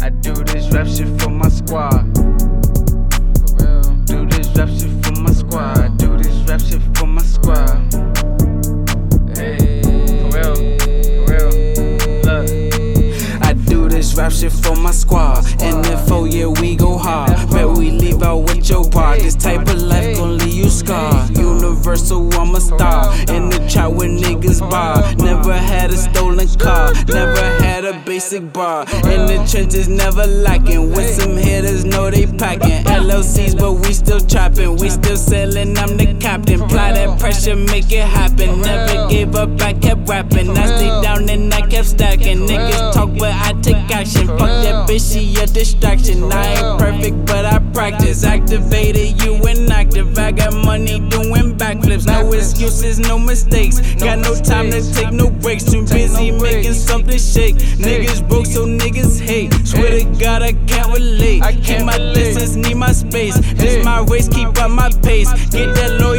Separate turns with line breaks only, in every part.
I do this rap shit for my squad. For real. Do this rap shit for my squad. Do this rap shit for my squad. Hey, for real, for real. Look. I do this rap shit for my squad. And in four year we go hard. Bet we leave out with your part. This type of life gon' leave you scarred. Universal, I'm a star. In the trap with niggas bar. Never had a stolen car. Never had a basic bar. In the trenches, never lacking. With some hitters, know they packing. LLCs, but we still trapping. We still selling, I'm the captain. Apply that pressure, make it happen. Never gave up, I kept rapping. I stayed down and I kept stacking. Niggas talk, but I take action. Fuck that bitch, she a distraction. I ain't perfect, but I practice. Activated, you inactive. I got money doing backflips. No excuses, no mistakes. Got no time to take no breaks. Too busy making something shake. Niggas broke, so niggas hate. Swear to God, I can't relate. Keep my distance, need my space. This my race, keep up my pace. Get that lawyer,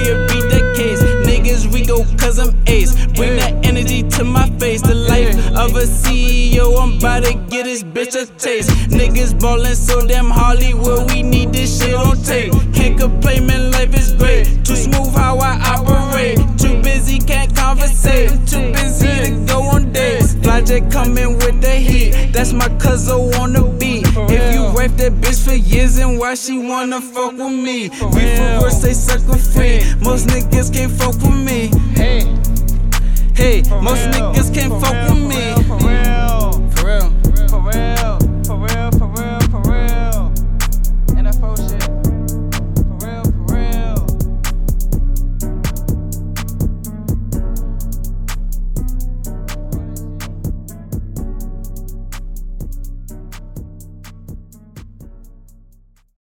cause I'm ace. Bring that energy to my face. The life of a CEO, I'm about to get this bitch a taste. Niggas ballin' so damn Hollywood, we need this shit on tape. Can't complain, man, life is great. Too smooth how I operate. Too busy, can't conversate. Too busy to go on dates. Flyjet coming with the heat. That's my cousin on the beat. If you rape that bitch for years, and why she wanna fuck with me? We for real, say sucker free. Most niggas can't fuck with me. Most niggas can't fuck with me.